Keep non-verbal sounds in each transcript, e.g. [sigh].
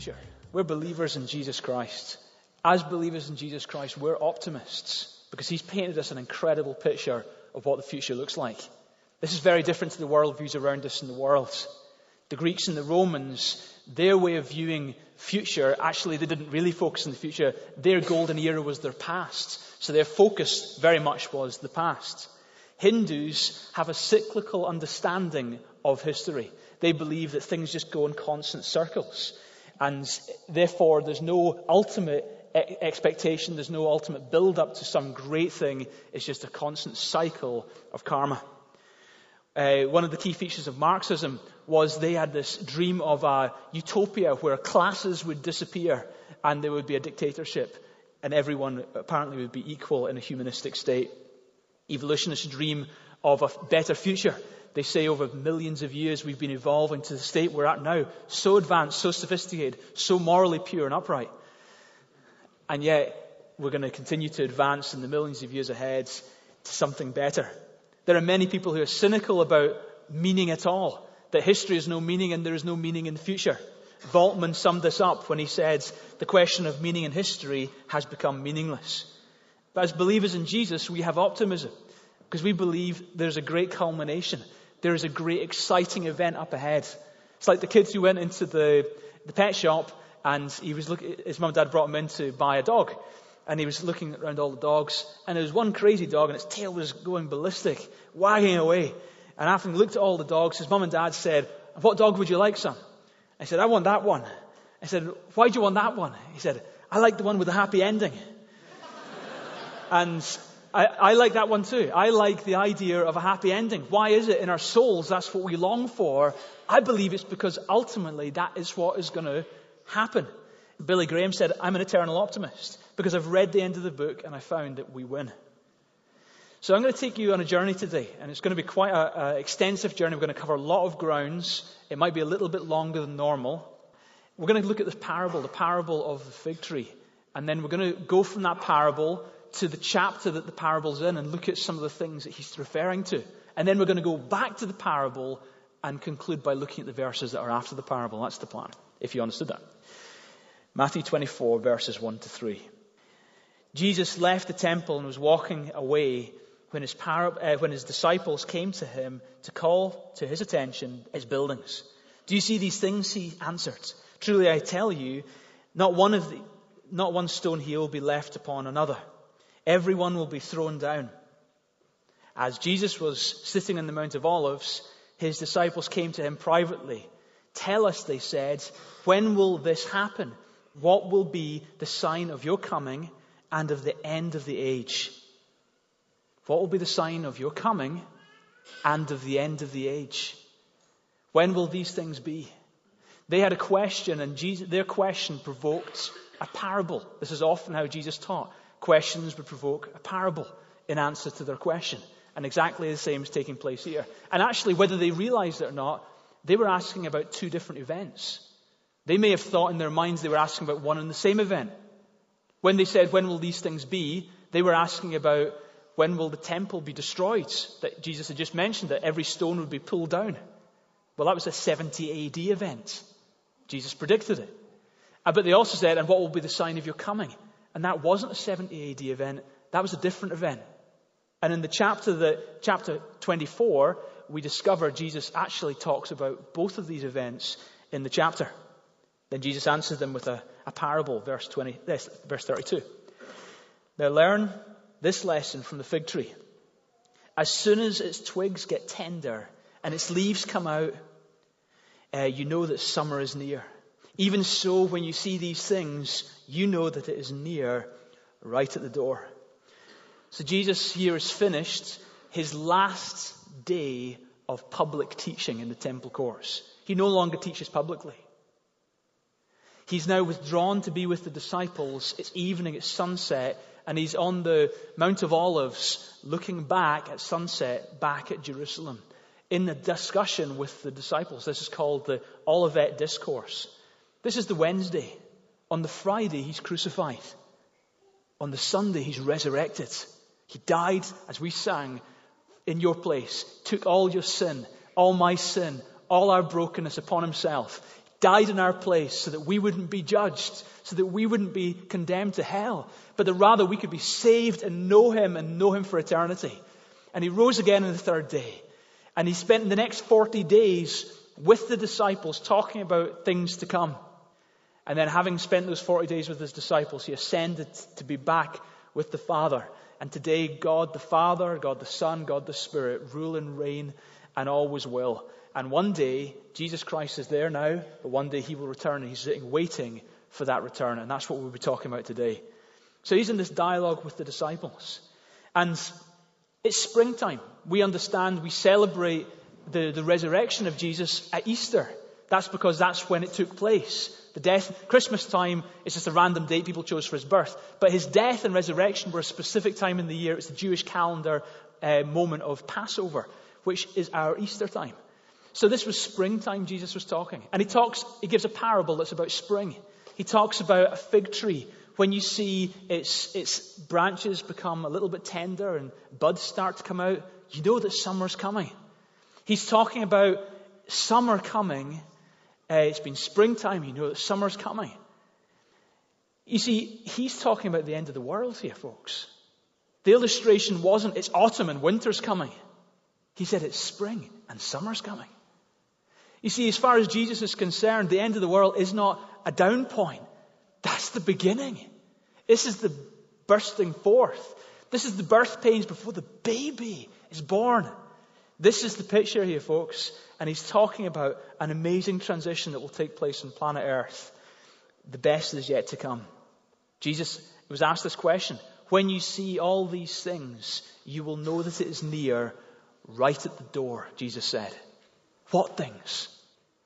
future. We're believers in Jesus Christ. As believers in Jesus Christ, we're optimists because he's painted us an incredible picture of what the future looks like. This is very different to the worldviews around us in the world. The Greeks and the Romans, their way of viewing future, actually, they didn't really focus on the future. Their golden era was their past. So their focus very much was the past. Hindus have a cyclical understanding of history. They believe that things just go in constant circles. And therefore, there's no ultimate expectation, there's no ultimate build up to some great thing. It's just a constant cycle of karma. Uh, one of the key features of Marxism was they had this dream of a utopia where classes would disappear and there would be a dictatorship and everyone apparently would be equal in a humanistic state. Evolutionists dream of a better future. They say over millions of years we've been evolving to the state we're at now, so advanced, so sophisticated, so morally pure and upright. And yet, we're going to continue to advance in the millions of years ahead to something better. There are many people who are cynical about meaning at all, that history has no meaning and there is no meaning in the future. Bultmann summed this up when he said, the question of meaning in history has become meaningless. But as believers in Jesus, we have optimism because we believe there's a great culmination. There is a great exciting event up ahead. It's like the kids who went into the, the pet shop and he was looking, his mum and dad brought him in to buy a dog. And he was looking around all the dogs, and there was one crazy dog, and its tail was going ballistic, wagging away. And after he looked at all the dogs, his mum and dad said, What dog would you like, son? I said, I want that one. I said, Why do you want that one? He said, I like the one with the happy ending. [laughs] and I, I, like that one too. I like the idea of a happy ending. Why is it in our souls that's what we long for? I believe it's because ultimately that is what is going to happen. Billy Graham said, I'm an eternal optimist because I've read the end of the book and I found that we win. So I'm going to take you on a journey today, and it's going to be quite an extensive journey. We're going to cover a lot of grounds. It might be a little bit longer than normal. We're going to look at this parable, the parable of the fig tree. And then we're going to go from that parable to the chapter that the parable's in and look at some of the things that he's referring to. And then we're going to go back to the parable and conclude by looking at the verses that are after the parable. That's the plan, if you understood that. Matthew 24, verses 1 to 3. Jesus left the temple and was walking away when his, uh, when his disciples came to him to call to his attention his buildings. Do you see these things? He answered. Truly I tell you, not one of the, not one stone here will be left upon another. Everyone will be thrown down. As Jesus was sitting on the Mount of Olives, his disciples came to him privately. Tell us, they said, when will this happen? What will be the sign of your coming and of the end of the age? What will be the sign of your coming and of the end of the age? When will these things be? They had a question, and Jesus, their question provoked a parable. This is often how Jesus taught. Questions would provoke a parable in answer to their question. And exactly the same is taking place here. And actually, whether they realized it or not, they were asking about two different events. They may have thought in their minds they were asking about one and the same event. When they said, When will these things be? they were asking about when will the temple be destroyed? That Jesus had just mentioned that every stone would be pulled down. Well, that was a 70 AD event. Jesus predicted it. Uh, but they also said, And what will be the sign of your coming? And that wasn't a 70 AD event, that was a different event. And in the chapter that, chapter 24, we discover Jesus actually talks about both of these events in the chapter. Then Jesus answers them with a, a parable, verse 20, verse 32. Now learn this lesson from the fig tree. As soon as its twigs get tender and its leaves come out, uh, you know that summer is near. Even so, when you see these things, you know that it is near, right at the door. So Jesus here has finished his last day of public teaching in the temple course. He no longer teaches publicly. He's now withdrawn to be with the disciples. It's evening, it's sunset, and he's on the Mount of Olives looking back at sunset, back at Jerusalem, in a discussion with the disciples. This is called the Olivet Discourse. This is the Wednesday. On the Friday, he's crucified. On the Sunday, he's resurrected. He died, as we sang, in your place, took all your sin, all my sin, all our brokenness upon himself died in our place so that we wouldn't be judged, so that we wouldn't be condemned to hell, but that rather we could be saved and know him and know him for eternity. And he rose again on the third day. And he spent the next 40 days with the disciples talking about things to come. And then having spent those 40 days with his disciples, he ascended to be back with the Father. And today, God the Father, God the Son, God the Spirit rule and reign and always will. And one day, Jesus Christ is there now, but one day he will return and he's sitting waiting for that return. And that's what we'll be talking about today. So he's in this dialogue with the disciples. And it's springtime. We understand, we celebrate the, the resurrection of Jesus at Easter. That's because that's when it took place. The death, Christmas time is just a random date people chose for his birth. But his death and resurrection were a specific time in the year. It's the Jewish calendar uh, moment of Passover, which is our Easter time. So this was springtime Jesus was talking. And he talks, he gives a parable that's about spring. He talks about a fig tree. When you see its, its branches become a little bit tender and buds start to come out, you know that summer's coming. He's talking about summer coming. Uh, it's been springtime, you know that summer's coming. You see, he's talking about the end of the world here, folks. The illustration wasn't it's autumn and winter's coming. He said it's spring and summer's coming. You see, as far as Jesus is concerned, the end of the world is not a down point. That's the beginning. This is the bursting forth. This is the birth pains before the baby is born. This is the picture here, folks. And he's talking about an amazing transition that will take place on planet Earth. The best is yet to come. Jesus was asked this question. When you see all these things, you will know that it is near, right at the door, Jesus said. What things?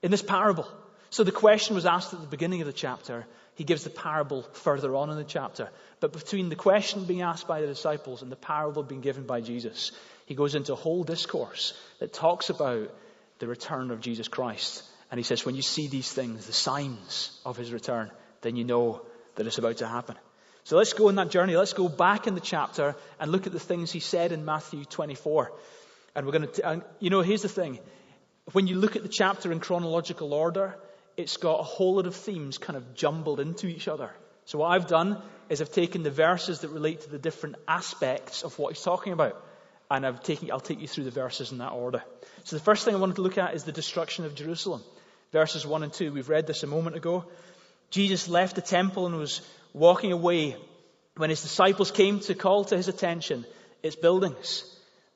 In this parable. So the question was asked at the beginning of the chapter. He gives the parable further on in the chapter. But between the question being asked by the disciples and the parable being given by Jesus, he goes into a whole discourse that talks about the return of Jesus Christ. And he says, when you see these things, the signs of his return, then you know that it's about to happen. So let's go on that journey. Let's go back in the chapter and look at the things he said in Matthew 24. And we're going to, you know, here's the thing when you look at the chapter in chronological order, it's got a whole lot of themes kind of jumbled into each other. So what I've done is I've taken the verses that relate to the different aspects of what he's talking about. And I've taken, I'll take you through the verses in that order. So the first thing I wanted to look at is the destruction of Jerusalem. Verses 1 and 2. We've read this a moment ago. Jesus left the temple and was walking away when his disciples came to call to his attention its buildings.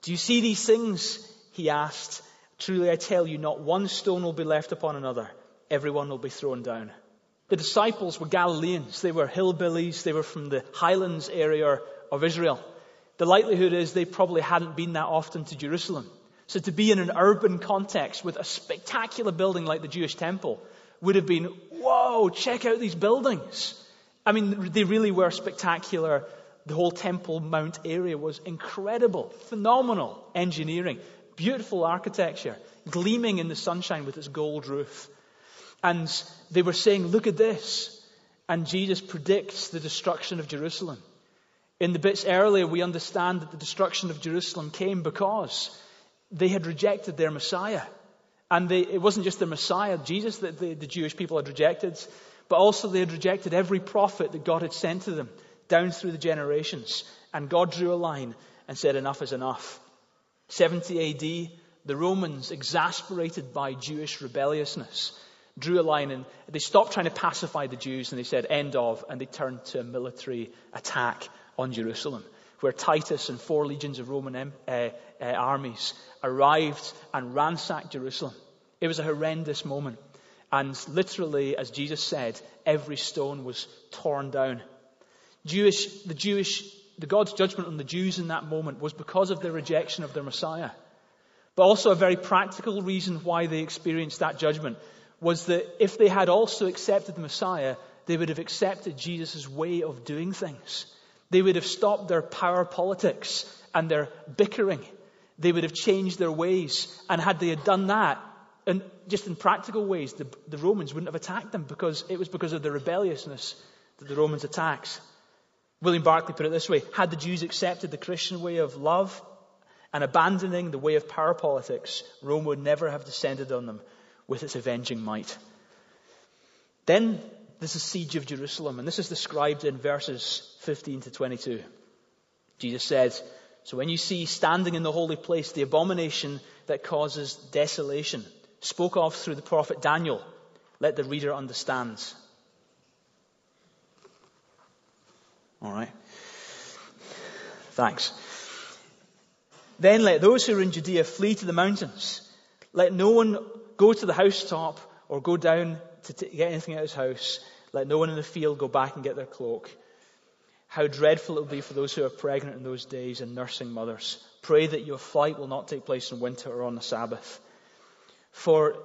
Do you see these things? He asked. Truly I tell you, not one stone will be left upon another. Everyone will be thrown down. The disciples were Galileans. They were hillbillies. They were from the highlands area of Israel. The likelihood is they probably hadn't been that often to Jerusalem. So to be in an urban context with a spectacular building like the Jewish temple would have been, whoa, check out these buildings. I mean, they really were spectacular. The whole Temple Mount area was incredible, phenomenal engineering. Beautiful architecture, gleaming in the sunshine with its gold roof. And they were saying, Look at this. And Jesus predicts the destruction of Jerusalem. In the bits earlier, we understand that the destruction of Jerusalem came because they had rejected their Messiah. And they, it wasn't just their Messiah, Jesus, that the, the Jewish people had rejected, but also they had rejected every prophet that God had sent to them down through the generations. And God drew a line and said, Enough is enough. 70 AD, the Romans, exasperated by Jewish rebelliousness, drew a line and they stopped trying to pacify the Jews and they said, end of, and they turned to a military attack on Jerusalem, where Titus and four legions of Roman uh, uh, armies arrived and ransacked Jerusalem. It was a horrendous moment. And literally, as Jesus said, every stone was torn down. Jewish, the Jewish the God's judgment on the Jews in that moment was because of their rejection of their Messiah. But also a very practical reason why they experienced that judgment was that if they had also accepted the Messiah, they would have accepted Jesus' way of doing things. They would have stopped their power politics and their bickering. They would have changed their ways. And had they had done that, and just in practical ways, the, the Romans wouldn't have attacked them because it was because of their rebelliousness that the Romans attacked. William Barclay put it this way Had the Jews accepted the Christian way of love and abandoning the way of power politics, Rome would never have descended on them with its avenging might. Then there's is siege of Jerusalem, and this is described in verses 15 to 22. Jesus says, So when you see standing in the holy place the abomination that causes desolation, spoke of through the prophet Daniel, let the reader understand. All right. Thanks. Then let those who are in Judea flee to the mountains. Let no one go to the housetop or go down to t- get anything out of his house. Let no one in the field go back and get their cloak. How dreadful it will be for those who are pregnant in those days and nursing mothers. Pray that your flight will not take place in winter or on the Sabbath. For,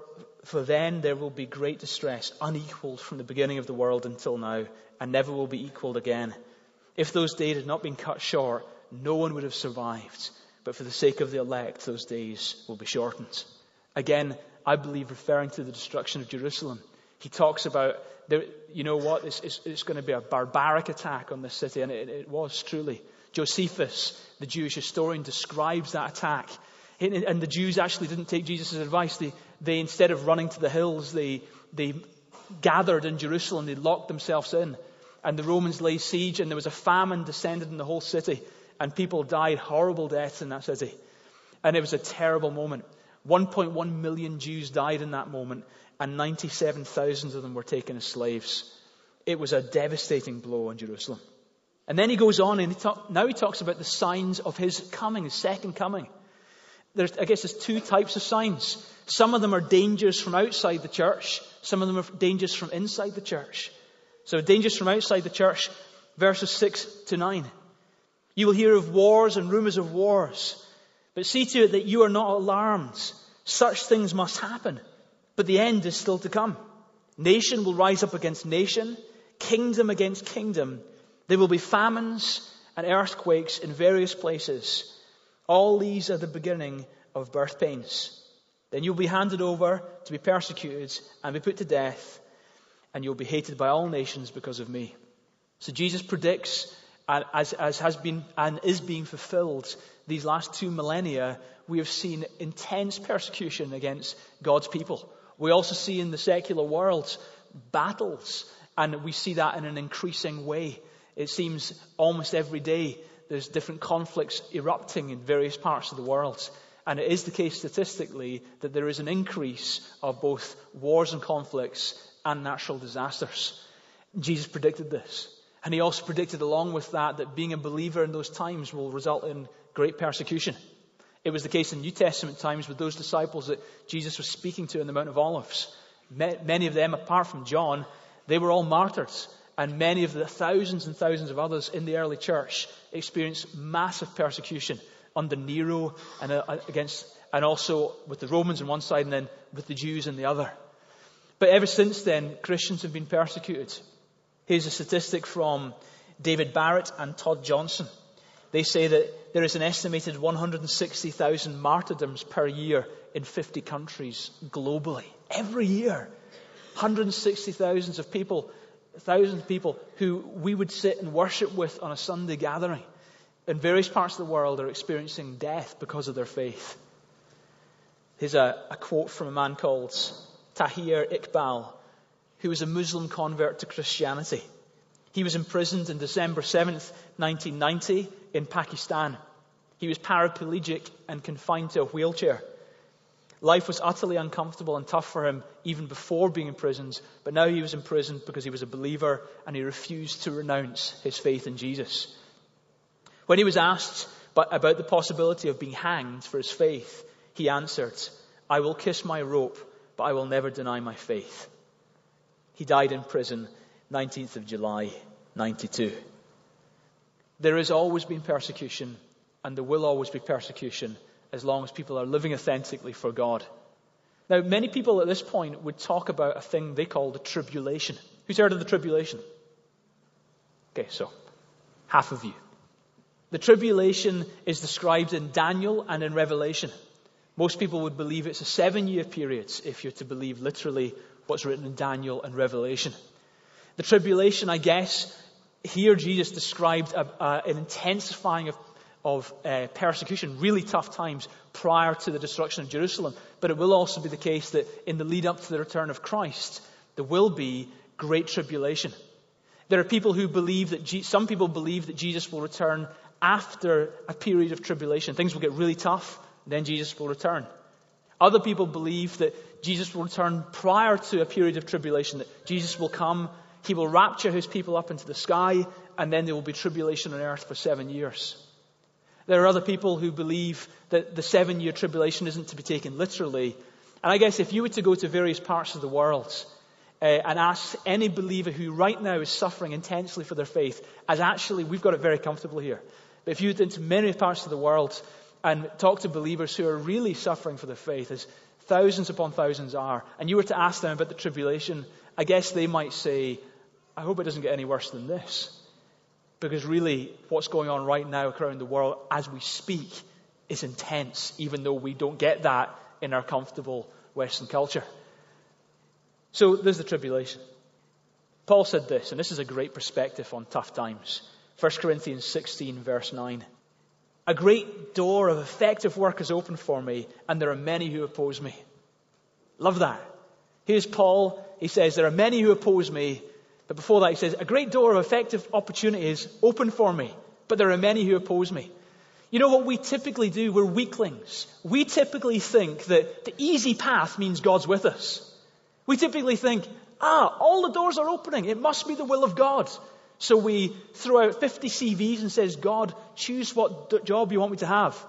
for then there will be great distress, unequaled from the beginning of the world until now, and never will be equaled again. If those days had not been cut short, no one would have survived. But for the sake of the elect, those days will be shortened. Again, I believe referring to the destruction of Jerusalem. He talks about, you know what, it's, it's, it's, going to be a barbaric attack on this city, and it, it was truly. Josephus, the Jewish historian, describes that attack. And the Jews actually didn't take Jesus' advice. They, they, instead of running to the hills, they, they gathered in Jerusalem. They locked themselves in. And the Romans laid siege, and there was a famine descended in the whole city. And people died horrible deaths in that city. And it was a terrible moment. 1.1 million Jews died in that moment, and 97,000 of them were taken as slaves. It was a devastating blow on Jerusalem. And then he goes on, and he talk, now he talks about the signs of his coming, his second coming. There's, I guess there's two types of signs. Some of them are dangers from outside the church. Some of them are dangers from inside the church. So dangers from outside the church, verses 6 to 9. You will hear of wars and rumors of wars. But see to it that you are not alarmed. Such things must happen. But the end is still to come. Nation will rise up against nation, kingdom against kingdom. There will be famines and earthquakes in various places. All these are the beginning of birth pains. Then you'll be handed over to be persecuted and be put to death, and you'll be hated by all nations because of me. So Jesus predicts, uh, as, as has been and is being fulfilled these last two millennia, we have seen intense persecution against God's people. We also see in the secular world battles, and we see that in an increasing way. It seems almost every day there's different conflicts erupting in various parts of the world. And it is the case statistically that there is an increase of both wars and conflicts and natural disasters. Jesus predicted this. And he also predicted along with that that being a believer in those times will result in great persecution. It was the case in New Testament times with those disciples that Jesus was speaking to in the Mount of Olives. Many of them, apart from John, they were all martyrs. And many of the thousands and thousands of others in the early church experienced massive persecution under Nero and uh, against, and also with the Romans on one side and then with the Jews on the other. But ever since then, Christians have been persecuted. Here's a statistic from David Barrett and Todd Johnson. They say that there is an estimated 160,000 martyrdoms per year in 50 countries globally. Every year. 160,000 of people, thousands of people who we would sit and worship with on a Sunday gathering in various parts of the world are experiencing death because of their faith. Here's a, a quote from a man called Tahir Iqbal, who was a Muslim convert to Christianity. He was imprisoned in December 7th, 1990 in Pakistan. He was paraplegic and confined to a wheelchair. Life was utterly uncomfortable and tough for him even before being imprisoned, but now he was imprisoned because he was a believer and he refused to renounce his faith in Jesus. When he was asked about the possibility of being hanged for his faith, he answered, I will kiss my rope, but I will never deny my faith. He died in prison 19th of July 92. There has always been persecution and there will always be persecution as long as people are living authentically for God. Now, many people at this point would talk about a thing they call the tribulation. Who's heard of the tribulation? Okay, so half of you. The tribulation is described in Daniel and in Revelation. Most people would believe it's a seven year period if you're to believe literally what's written in Daniel and Revelation. The tribulation, I guess, here Jesus described a, a, an intensifying of, of uh, persecution, really tough times prior to the destruction of Jerusalem. But it will also be the case that in the lead up to the return of Christ, there will be great tribulation. There are people who believe that, Je- some people believe that Jesus will return after a period of tribulation. Things will get really tough, then Jesus will return. Other people believe that Jesus will return prior to a period of tribulation, that Jesus will come, he will rapture his people up into the sky, and then there will be tribulation on earth for seven years. There are other people who believe that the seven year tribulation isn't to be taken literally. And I guess if you were to go to various parts of the world uh, and ask any believer who right now is suffering intensely for their faith, as actually we've got it very comfortable here. But if you went into many parts of the world and talk to believers who are really suffering for their faith, as thousands upon thousands are, and you were to ask them about the tribulation, I guess they might say, I hope it doesn't get any worse than this. Because really, what's going on right now around the world as we speak is intense, even though we don't get that in our comfortable Western culture. So there's the tribulation. Paul said this, and this is a great perspective on tough times. 1 Corinthians 16, verse 9. A great door of effective work is open for me, and there are many who oppose me. Love that. Here's Paul. He says, There are many who oppose me, but before that, he says, A great door of effective opportunity is open for me, but there are many who oppose me. You know what we typically do? We're weaklings. We typically think that the easy path means God's with us. We typically think, ah, all the doors are opening. It must be the will of God. So we throw out 50 CVs and says, God, choose what job you want me to have.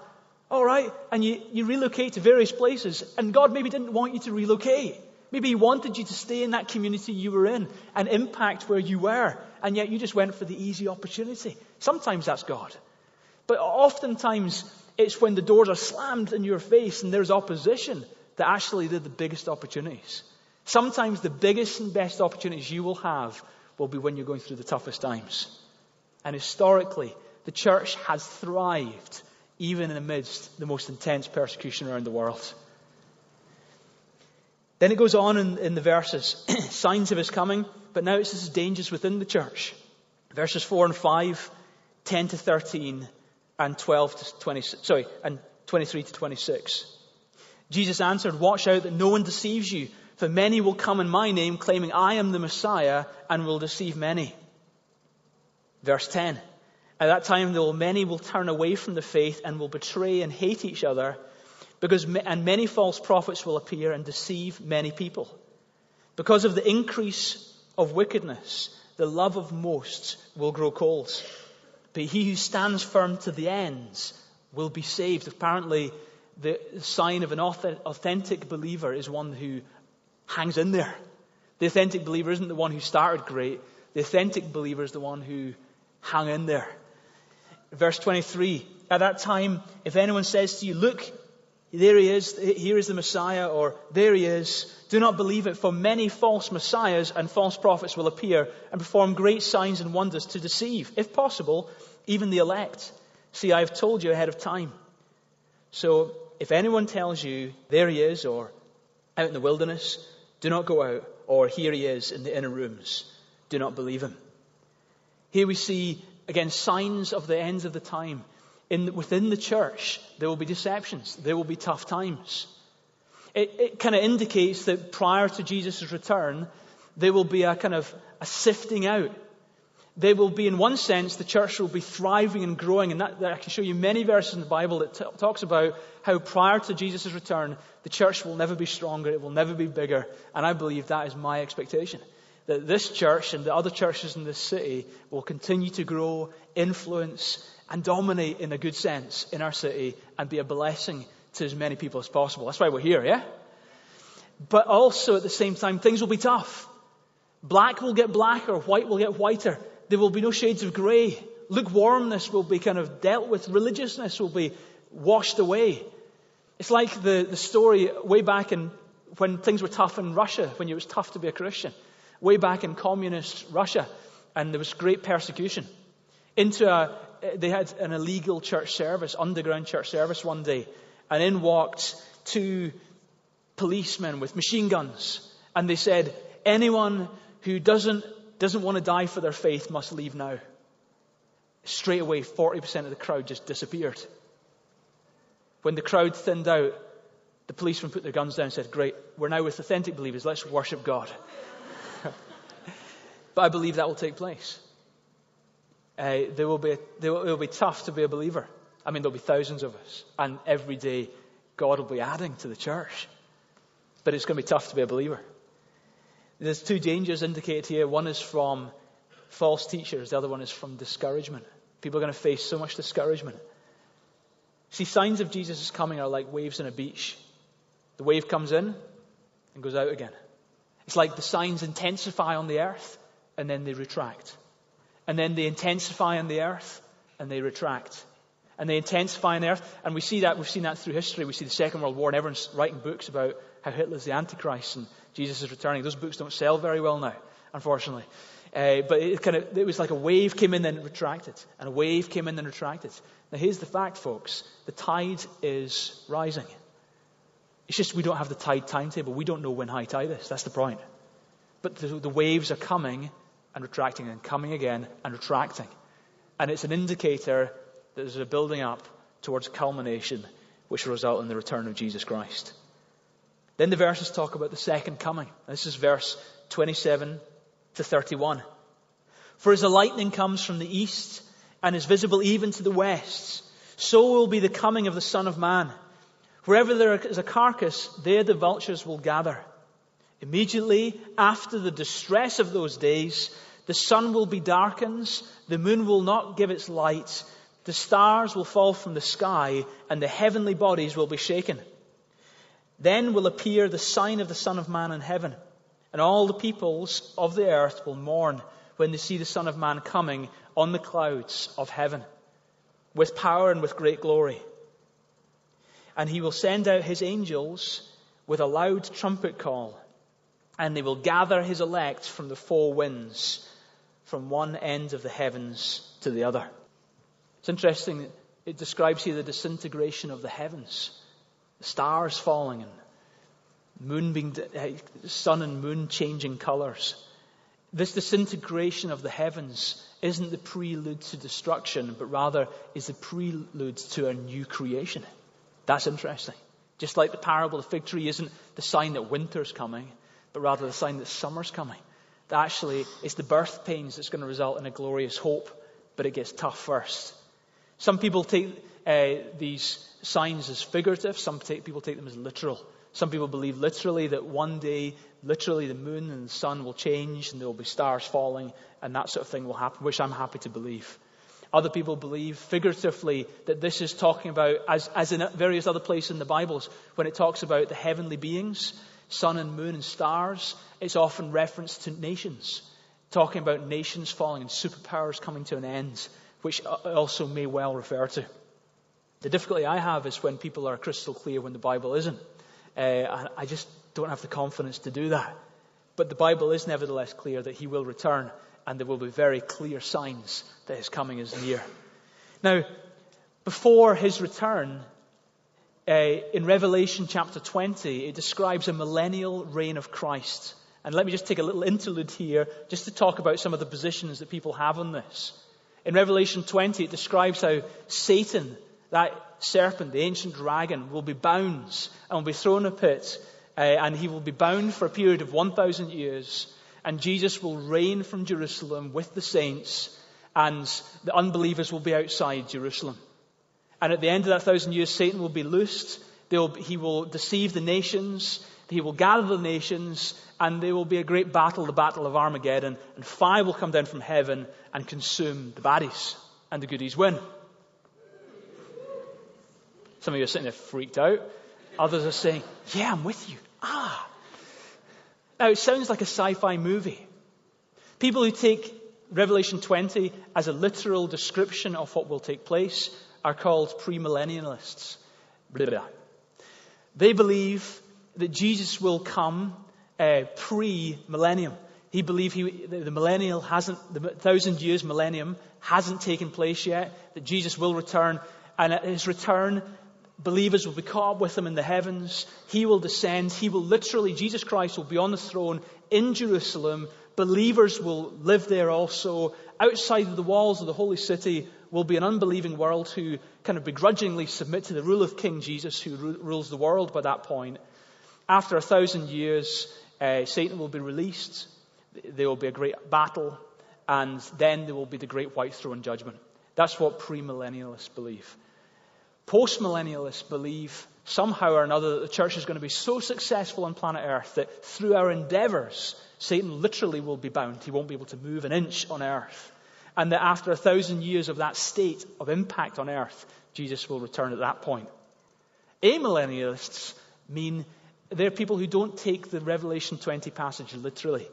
All right. And you, you relocate to various places. And God maybe didn't want you to relocate. Maybe He wanted you to stay in that community you were in and impact where you were, and yet you just went for the easy opportunity. Sometimes that's God. But oftentimes it's when the doors are slammed in your face and there's opposition that actually they're the biggest opportunities. Sometimes the biggest and best opportunities you will have will be when you're going through the toughest times. And historically, the church has thrived even in amidst the most intense persecution around the world. Then it goes on in, in the verses, [clears throat] signs of his coming, but now it says dangers within the church. Verses 4 and 5, 10 to 13, and 12 to 26, sorry, and 23 to 26. Jesus answered, Watch out that no one deceives you, for many will come in my name, claiming I am the Messiah, and will deceive many. Verse 10. At that time, though, many will turn away from the faith and will betray and hate each other because, and many false prophets will appear and deceive many people. Because of the increase of wickedness, the love of most will grow cold. But he who stands firm to the ends will be saved. Apparently, the sign of an authentic believer is one who hangs in there. The authentic believer isn't the one who started great. The authentic believer is the one who hung in there. Verse 23, at that time, if anyone says to you, look, there he is, here is the Messiah, or there he is. Do not believe it, for many false messiahs and false prophets will appear and perform great signs and wonders to deceive, if possible, even the elect. See, I have told you ahead of time. So, if anyone tells you, there he is, or out in the wilderness, do not go out, or here he is in the inner rooms, do not believe him. Here we see, again, signs of the ends of the time in, within the church, there will be deceptions. There will be tough times. It, it kind of indicates that prior to Jesus' return, there will be a kind of a sifting out. There will be, in one sense, the church will be thriving and growing. And that, that I can show you many verses in the Bible that t- talks about how prior to Jesus' return, the church will never be stronger. It will never be bigger. And I believe that is my expectation. That this church and the other churches in this city will continue to grow, influence, and dominate in a good sense in our city and be a blessing to as many people as possible. That's why we're here, yeah? But also at the same time, things will be tough. Black will get blacker, white will get whiter. There will be no shades of grey. Lukewarmness will be kind of dealt with. Religiousness will be washed away. It's like the, the story way back in when things were tough in Russia, when it was tough to be a Christian. Way back in communist Russia, and there was great persecution. Into a, they had an illegal church service, underground church service one day, and in walked two policemen with machine guns, and they said, anyone who doesn't, doesn't want to die for their faith must leave now. Straight away, 40% of the crowd just disappeared. When the crowd thinned out, the policemen put their guns down and said, Great, we're now with authentic believers, let's worship God. [laughs] But I believe that will take place. Uh, there will be, there will, it will be tough to be a believer. I mean, there'll be thousands of us, and every day God will be adding to the church. But it's going to be tough to be a believer. There's two dangers indicated here. One is from false teachers, the other one is from discouragement. People are going to face so much discouragement. See, signs of Jesus' coming are like waves on a beach. The wave comes in and goes out again. It's like the signs intensify on the earth and then they retract. And then they intensify on the earth and they retract. And they intensify on the earth. And we see that, we've seen that through history. We see the Second World War and everyone's writing books about how Hitler's the Antichrist and Jesus is returning. Those books don't sell very well now, unfortunately. Uh, but it kind of, it was like a wave came in and retracted. And a wave came in and retracted. Now here's the fact, folks. The tide is rising. It's just we don't have the tide timetable. We don't know when high tide is. That's the point. But the, the waves are coming and retracting and coming again and retracting. And it's an indicator that there's a building up towards culmination, which will result in the return of Jesus Christ. Then the verses talk about the second coming. This is verse 27 to 31. For as the lightning comes from the east and is visible even to the west, so will be the coming of the Son of Man. Wherever there is a carcass, there the vultures will gather. Immediately after the distress of those days, the sun will be darkened, the moon will not give its light, the stars will fall from the sky, and the heavenly bodies will be shaken. Then will appear the sign of the Son of Man in heaven, and all the peoples of the earth will mourn when they see the Son of Man coming on the clouds of heaven, with power and with great glory. And he will send out his angels with a loud trumpet call, and they will gather his elect from the four winds, from one end of the heavens to the other. It's interesting, it describes here the disintegration of the heavens, the stars falling and moon being, sun and moon changing colors. This disintegration of the heavens isn't the prelude to destruction, but rather is the prelude to a new creation. That's interesting. Just like the parable of the fig tree isn't the sign that winter's coming, but rather the sign that summer's coming. That actually it's the birth pains that's going to result in a glorious hope, but it gets tough first. Some people take uh, these signs as figurative, some take, people take them as literal. Some people believe literally that one day, literally the moon and the sun will change and there will be stars falling and that sort of thing will happen, which I'm happy to believe. Other people believe figuratively that this is talking about, as, as in various other places in the Bibles, when it talks about the heavenly beings, sun and moon and stars, it's often referenced to nations, talking about nations falling and superpowers coming to an end, which also may well refer to. The difficulty I have is when people are crystal clear when the Bible isn't. Uh, I just don't have the confidence to do that. But the Bible is nevertheless clear that he will return, and there will be very clear signs that his coming is near. Now, before his return, in Revelation chapter 20, it describes a millennial reign of Christ. And let me just take a little interlude here just to talk about some of the positions that people have on this. In Revelation 20, it describes how Satan, that serpent, the ancient dragon, will be bound and will be thrown in a pit, uh, and he will be bound for a period of 1,000 years. And Jesus will reign from Jerusalem with the saints, and the unbelievers will be outside Jerusalem. And at the end of that thousand years, Satan will be loosed. Will, he will deceive the nations. He will gather the nations, and there will be a great battle, the battle of Armageddon, and fire will come down from heaven and consume the baddies, and the goodies win. Some of you are sitting there freaked out. Others are saying, Yeah, I'm with you. Ah. Now, it sounds like a sci fi movie. People who take Revelation 20 as a literal description of what will take place are called premillennialists. They believe that Jesus will come uh, pre millennium. He believes he, the, the millennial hasn't, the thousand years millennium hasn't taken place yet, that Jesus will return, and at his return, Believers will be caught up with him in the heavens. He will descend. He will literally, Jesus Christ will be on the throne in Jerusalem. Believers will live there also. Outside of the walls of the holy city will be an unbelieving world who kind of begrudgingly submit to the rule of King Jesus, who rules the world by that point. After a thousand years, uh, Satan will be released. there will be a great battle, and then there will be the great white throne judgment. That's what premillennialists believe. Postmillennialists believe somehow or another that the church is going to be so successful on planet Earth that through our endeavors, Satan literally will be bound. He won't be able to move an inch on Earth. And that after a thousand years of that state of impact on Earth, Jesus will return at that point. Amillennialists mean they're people who don't take the Revelation 20 passage literally.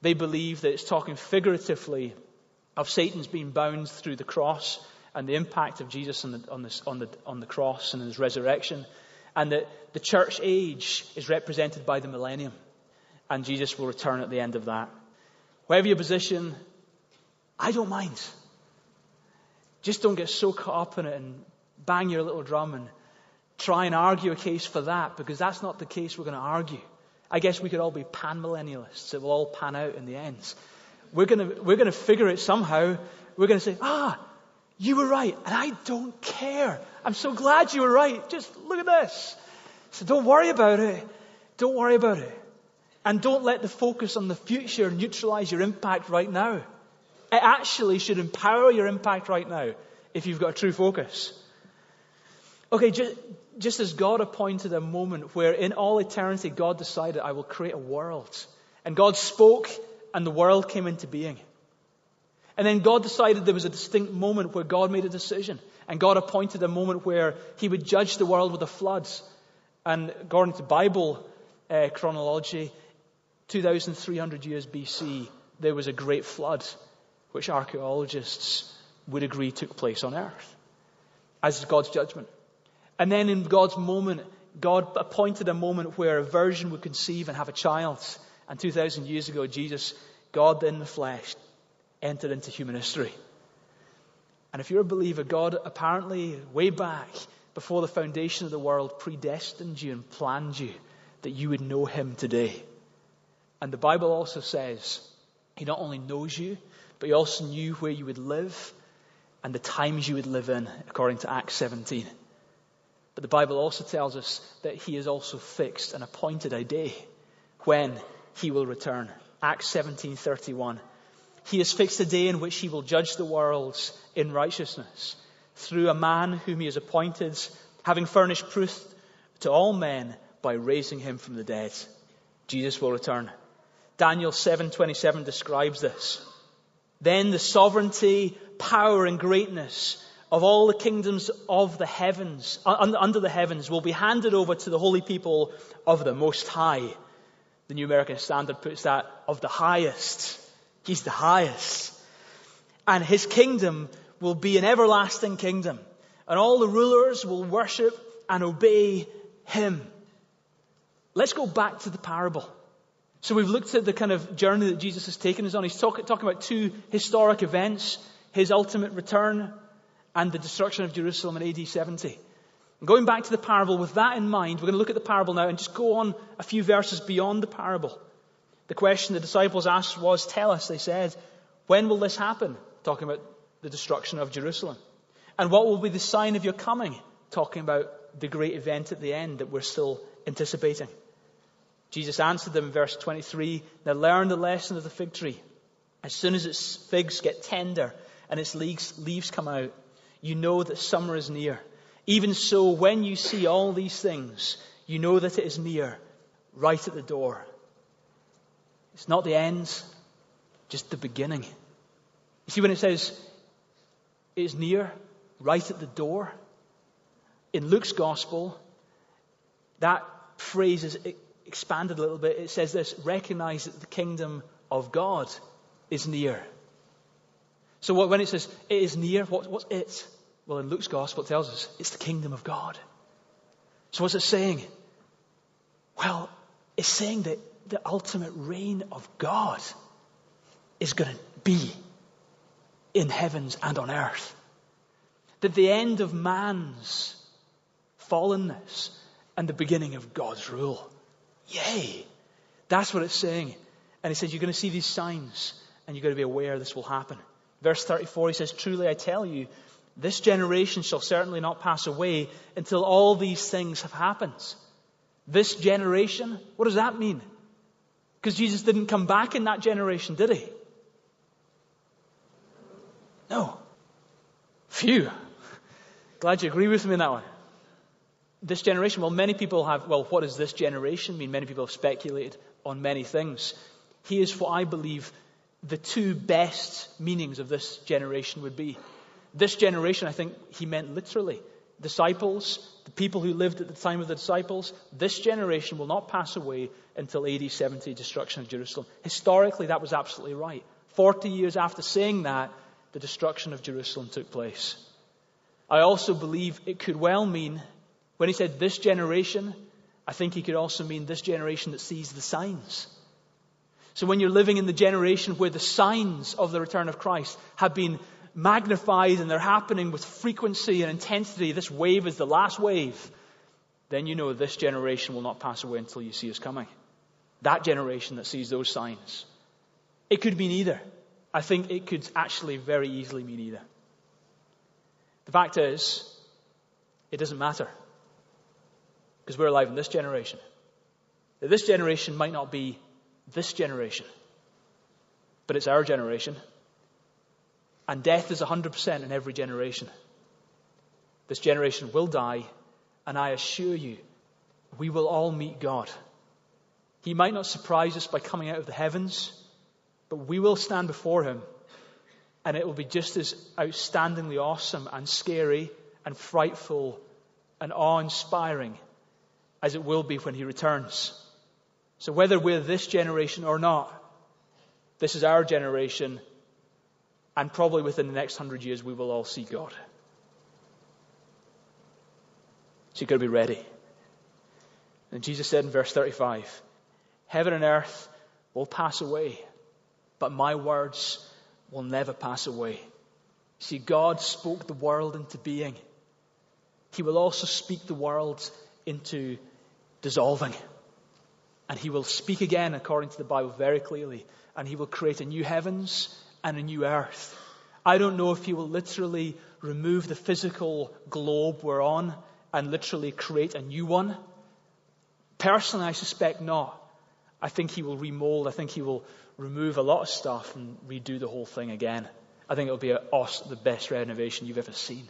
They believe that it's talking figuratively of Satan's being bound through the cross and the impact of Jesus on the, on, the, on, the, on the cross and his resurrection, and that the church age is represented by the millennium, and Jesus will return at the end of that. Whatever your position, I don't mind. Just don't get so caught up in it and bang your little drum and try and argue a case for that, because that's not the case we're going to argue. I guess we could all be pan millennialists. It will all pan out in the end. We're going to, we're going to figure it somehow. We're going to say, ah, you were right, and I don't care. I'm so glad you were right. Just look at this. So don't worry about it. Don't worry about it. And don't let the focus on the future neutralize your impact right now. It actually should empower your impact right now if you've got a true focus. Okay, just, just as God appointed a moment where in all eternity God decided, I will create a world. And God spoke and the world came into being. And then God decided there was a distinct moment where God made a decision. And God appointed a moment where He would judge the world with a flood. And according to Bible uh, chronology, 2,300 years BC, there was a great flood, which archaeologists would agree took place on earth as God's judgment. And then in God's moment, God appointed a moment where a virgin would conceive and have a child. And 2,000 years ago, Jesus, God in the flesh, entered into human history. And if you're a believer, God apparently, way back before the foundation of the world, predestined you and planned you that you would know Him today. And the Bible also says He not only knows you, but He also knew where you would live and the times you would live in, according to Acts 17. But the Bible also tells us that He has also fixed and appointed a day when He will return. Acts 17:31. He has fixed a day in which He will judge the worlds in righteousness through a man whom He has appointed, having furnished proof to all men by raising Him from the dead. Jesus will return. Daniel 7:27 describes this. Then the sovereignty, power, and greatness of all the kingdoms of the heavens, uh, under the heavens, will be handed over to the holy people of the Most High. The New American Standard puts that of the highest. He's the highest. And his kingdom will be an everlasting kingdom. And all the rulers will worship and obey him. Let's go back to the parable. So we've looked at the kind of journey that Jesus has taken us on. He's talk, talking about two historic events. His ultimate return and the destruction of Jerusalem in AD 70. going back to the parable with that in mind, we're going to look at the parable now and just go on a few verses beyond the parable. The question the disciples asked was, Tell us, they said, when will this happen? Talking about the destruction of Jerusalem. And what will be the sign of your coming? Talking about the great event at the end that we're still anticipating. Jesus answered them in verse 23 Now learn the lesson of the fig tree. As soon as its figs get tender and its leaves, leaves come out, you know that summer is near. Even so, when you see all these things, you know that it is near, right at the door. It's not the end, just the beginning. You see, when it says it is near, right at the door, in Luke's gospel, that phrase is expanded a little bit. It says this recognize that the kingdom of God is near. So what, when it says it is near, what, what's it? Well, in Luke's gospel, it tells us it's the kingdom of God. So what's it saying? Well, it's saying that the ultimate reign of God is going to be in heavens and on earth. That the end of man's fallenness and the beginning of God's rule. Yay! That's what it's saying. And he says, You're going to see these signs, and you've got to be aware this will happen. Verse 34, he says, Truly I tell you, this generation shall certainly not pass away until all these things have happened. This generation, what does that mean? Because Jesus didn't come back in that generation, did he? No. Phew. Glad you agree with me on that one. This generation, well, many people have, well, what does this generation mean? Many people have speculated on many things. Here's what I believe the two best meanings of this generation would be. This generation, I think he meant literally. Disciples, the people who lived at the time of the disciples, this generation will not pass away until AD 70, destruction of Jerusalem. Historically, that was absolutely right. 40 years after saying that, the destruction of Jerusalem took place. I also believe it could well mean, when he said this generation, I think he could also mean this generation that sees the signs. So when you're living in the generation where the signs of the return of Christ have been magnified and they're happening with frequency and intensity, this wave is the last wave, then you know this generation will not pass away until you see us coming. That generation that sees those signs. It could mean either. I think it could actually very easily mean either. The fact is, it doesn't matter. Because we're alive in this generation. This generation might not be this generation, but it's our generation. And death is 100% in every generation. This generation will die, and I assure you, we will all meet God. He might not surprise us by coming out of the heavens, but we will stand before Him, and it will be just as outstandingly awesome and scary and frightful and awe inspiring as it will be when He returns. So, whether we're this generation or not, this is our generation, and probably within the next hundred years, we will all see God. So, you've got to be ready. And Jesus said in verse 35 Heaven and earth will pass away, but my words will never pass away. See, God spoke the world into being. He will also speak the world into dissolving. And he will speak again, according to the Bible, very clearly. And he will create a new heavens and a new earth. I don't know if he will literally remove the physical globe we're on and literally create a new one. Personally, I suspect not. I think he will remold. I think he will remove a lot of stuff and redo the whole thing again. I think it'll be awesome, the best renovation you've ever seen.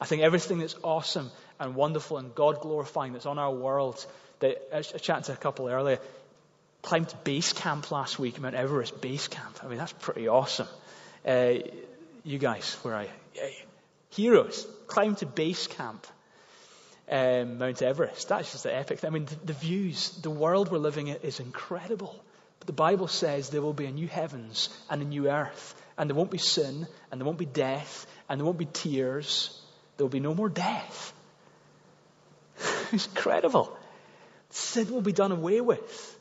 I think everything that's awesome and wonderful and God glorifying that's on our world. That I chatted to a couple earlier. Climbed base camp last week, Mount Everest base camp. I mean, that's pretty awesome. Uh, you guys, where are you? Heroes. Climbed to base camp. Um, Mount Everest. That's just the epic. I mean, the, the views, the world we're living in is incredible. But the Bible says there will be a new heavens and a new earth. And there won't be sin, and there won't be death, and there won't be tears. There will be no more death. It's incredible. Sin will be done away with.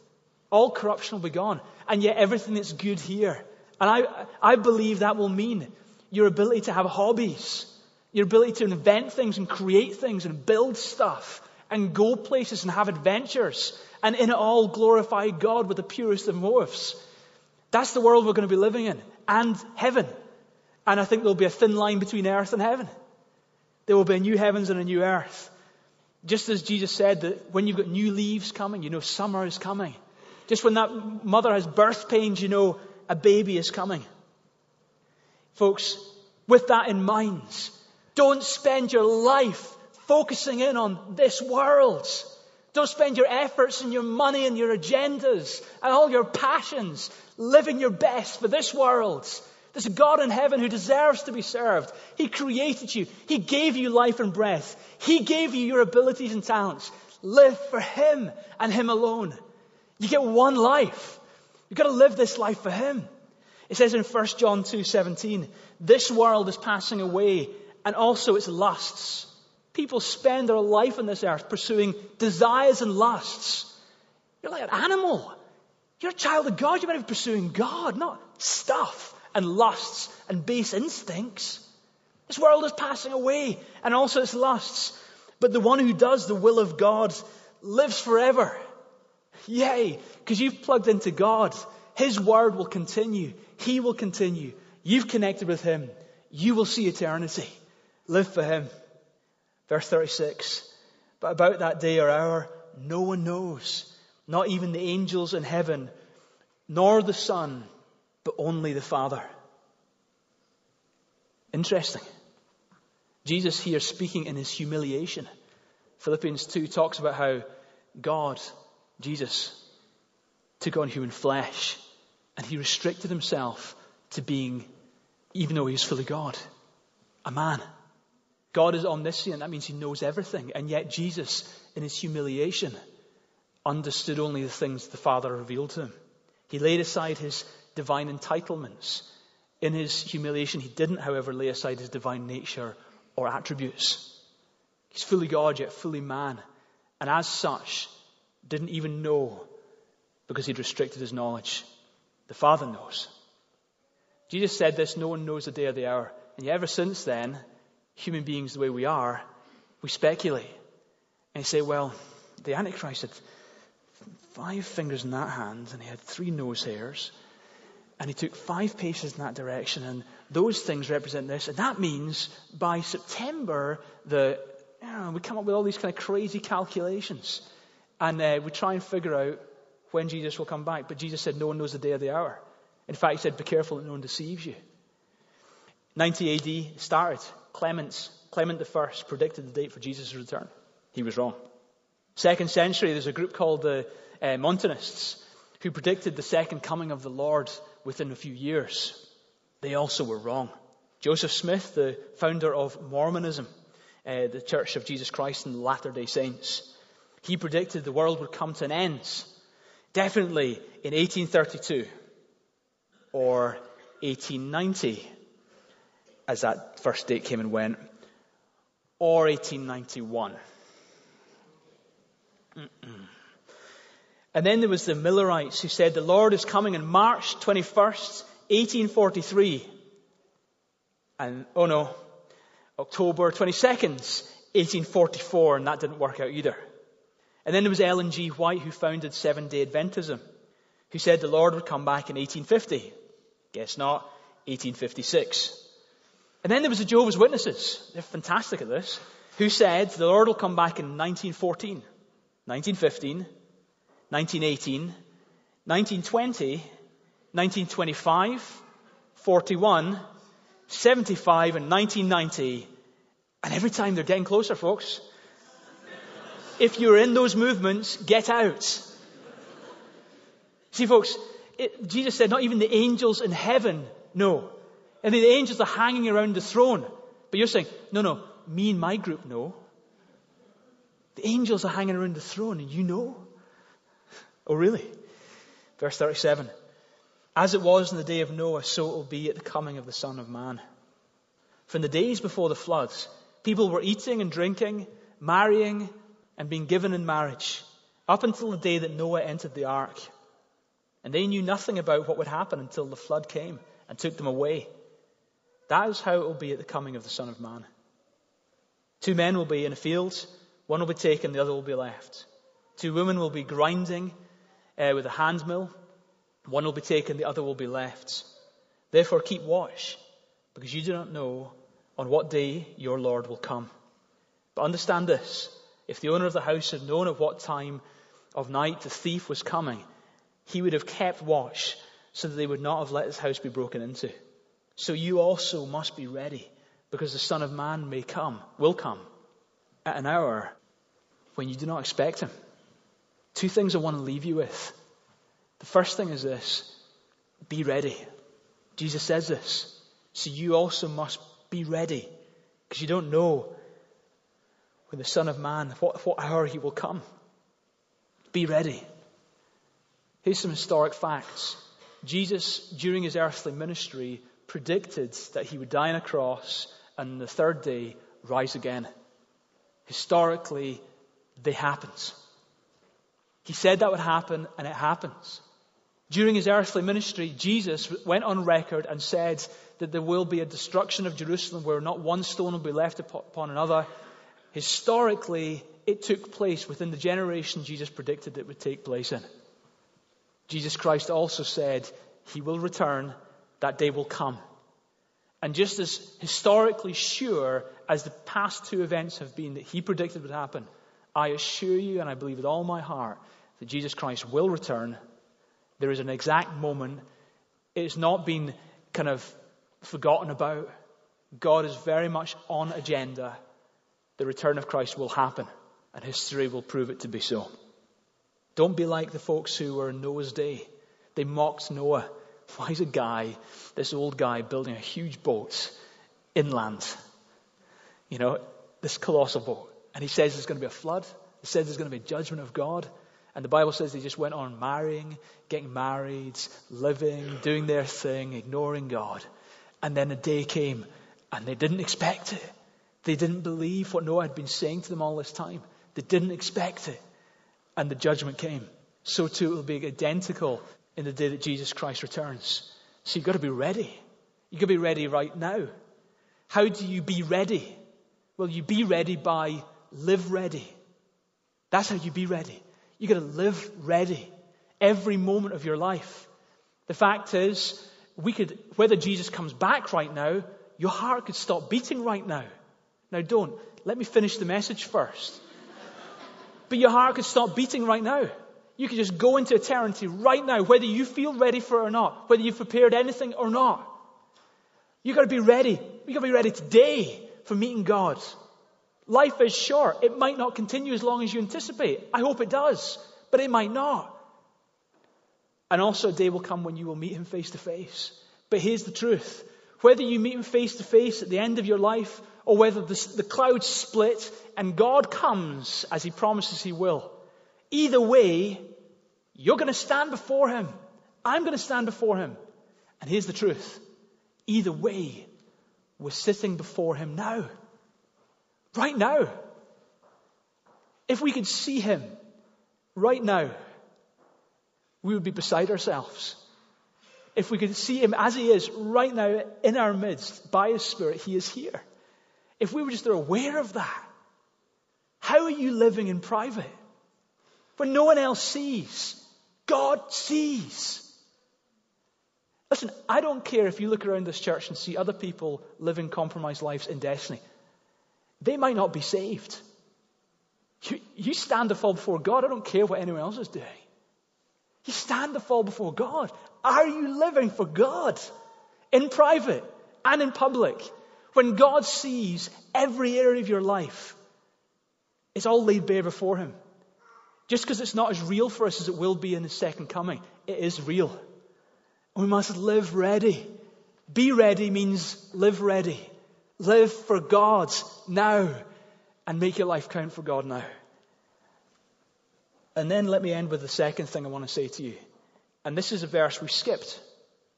All corruption will be gone. And yet everything that's good here. And I, I believe that will mean your ability to have hobbies, your ability to invent things and create things and build stuff and go places and have adventures and in it all glorify God with the purest of motives. That's the world we're going to be living in and heaven. And I think there'll be a thin line between earth and heaven. There will be a new heavens and a new earth. Just as Jesus said that when you've got new leaves coming, you know summer is coming. Just when that mother has birth pains, you know a baby is coming. Folks, with that in mind, don't spend your life focusing in on this world. Don't spend your efforts and your money and your agendas and all your passions living your best for this world. There's a God in heaven who deserves to be served. He created you. He gave you life and breath. He gave you your abilities and talents. Live for Him and Him alone. You get one life. You've got to live this life for Him. It says in 1 John 2:17, this world is passing away and also its lusts. People spend their life on this earth pursuing desires and lusts. You're like an animal. You're a child of God. You better be pursuing God, not stuff and lusts and base instincts. This world is passing away and also its lusts. But the one who does the will of God lives forever. Yay, because you've plugged into God. His word will continue. He will continue. You've connected with Him. You will see eternity. Live for Him. Verse 36. But about that day or hour, no one knows. Not even the angels in heaven nor the Son, but only the Father. Interesting. Jesus here speaking in his humiliation. Philippians 2 talks about how God, Jesus, took on human flesh and he restricted himself to being, even though he was fully God, a man. God is omniscient. That means he knows everything. And yet Jesus, in his humiliation, understood only the things the Father revealed to him. He laid aside his divine entitlements. In his humiliation, he didn't, however, lay aside his divine nature or attributes. He's fully God, yet fully man. And as such, didn't even know because he'd restricted his knowledge. The Father knows. Jesus said this no one knows the day or the hour. And yet, ever since then, human beings the way we are, we speculate. And say, well, the Antichrist had five fingers in that hand and he had three nose hairs. And he took five paces in that direction, and those things represent this. And that means by September, the, you know, we come up with all these kind of crazy calculations. And uh, we try and figure out when Jesus will come back. But Jesus said, No one knows the day or the hour. In fact, he said, Be careful that no one deceives you. 90 AD started. Clements, Clement I predicted the date for Jesus' return. He was wrong. Second century, there's a group called the uh, Montanists who predicted the second coming of the Lord within a few years. They also were wrong. Joseph Smith, the founder of Mormonism, uh, the Church of Jesus Christ and the Latter day Saints, he predicted the world would come to an end definitely in 1832 or 1890, as that first date came and went, or 1891. Mm-mm. And then there was the Millerites who said the Lord is coming on March 21st, 1843. And, oh no, October 22nd, 1844, and that didn't work out either. And then there was Ellen G. White who founded Seven Day Adventism, who said the Lord would come back in 1850. Guess not, 1856. And then there was the Jehovah's Witnesses. They're fantastic at this. Who said the Lord will come back in 1914, 1915, 1918, 1920, 1925, 41, 75, and 1990. And every time they're getting closer, folks. If you're in those movements, get out. See, folks, it, Jesus said, not even the angels in heaven know. And the angels are hanging around the throne. But you're saying, no, no, me and my group know. The angels are hanging around the throne and you know. Oh, really? Verse 37. As it was in the day of Noah, so it will be at the coming of the Son of Man. From the days before the floods, people were eating and drinking, marrying, and being given in marriage, up until the day that Noah entered the ark. And they knew nothing about what would happen until the flood came and took them away. That is how it will be at the coming of the Son of Man. Two men will be in a field, one will be taken, the other will be left. Two women will be grinding uh, with a hand mill. One will be taken, the other will be left. Therefore, keep watch, because you do not know on what day your Lord will come. But understand this if the owner of the house had known at what time of night the thief was coming, he would have kept watch so that they would not have let his house be broken into. So you also must be ready, because the Son of Man may come, will come, at an hour when you do not expect him. Two things I want to leave you with. The first thing is this be ready. Jesus says this. So you also must be ready because you don't know when the Son of Man, what, what hour he will come. Be ready. Here's some historic facts. Jesus, during his earthly ministry, predicted that he would die on a cross and the third day rise again. Historically, they happened. He said that would happen, and it happens. During his earthly ministry, Jesus went on record and said that there will be a destruction of Jerusalem where not one stone will be left upon another. Historically, it took place within the generation Jesus predicted it would take place in. Jesus Christ also said he will return, that day will come. And just as historically sure as the past two events have been that he predicted would happen, I assure you, and I believe with all my heart, that Jesus Christ will return. There is an exact moment. It's not been kind of forgotten about. God is very much on agenda. The return of Christ will happen, and history will prove it to be so. Don't be like the folks who were in Noah's day. They mocked Noah. [laughs] Why is a guy, this old guy, building a huge boat inland? You know, this colossal boat. And he says there's going to be a flood. He says there's going to be judgment of God. And the Bible says they just went on marrying, getting married, living, doing their thing, ignoring God. And then a day came and they didn't expect it. They didn't believe what Noah had been saying to them all this time. They didn't expect it. And the judgment came. So too it will be identical in the day that Jesus Christ returns. So you've got to be ready. You've got to be ready right now. How do you be ready? Well, you be ready by live ready. That's how you be ready. You've got to live ready every moment of your life. The fact is, we could, whether Jesus comes back right now, your heart could stop beating right now. Now don't. Let me finish the message first. [laughs] But your heart could stop beating right now. You could just go into eternity right now, whether you feel ready for it or not, whether you've prepared anything or not. You've got to be ready. You've got to be ready today for meeting God. Life is short. It might not continue as long as you anticipate. I hope it does, but it might not. And also, a day will come when you will meet Him face to face. But here's the truth whether you meet Him face to face at the end of your life, or whether the, the clouds split and God comes as He promises He will, either way, you're going to stand before Him. I'm going to stand before Him. And here's the truth either way, we're sitting before Him now. Right now. If we could see him right now, we would be beside ourselves. If we could see him as he is right now in our midst by his spirit, he is here. If we were just aware of that, how are you living in private? When no one else sees, God sees. Listen, I don't care if you look around this church and see other people living compromised lives in destiny. They might not be saved. You, you stand to fall before God. I don't care what anyone else is doing. You stand to fall before God. Are you living for God in private and in public? When God sees every area of your life, it's all laid bare before Him. Just because it's not as real for us as it will be in the second coming, it is real. We must live ready. Be ready means live ready. Live for God now and make your life count for God now. And then let me end with the second thing I want to say to you. And this is a verse we skipped.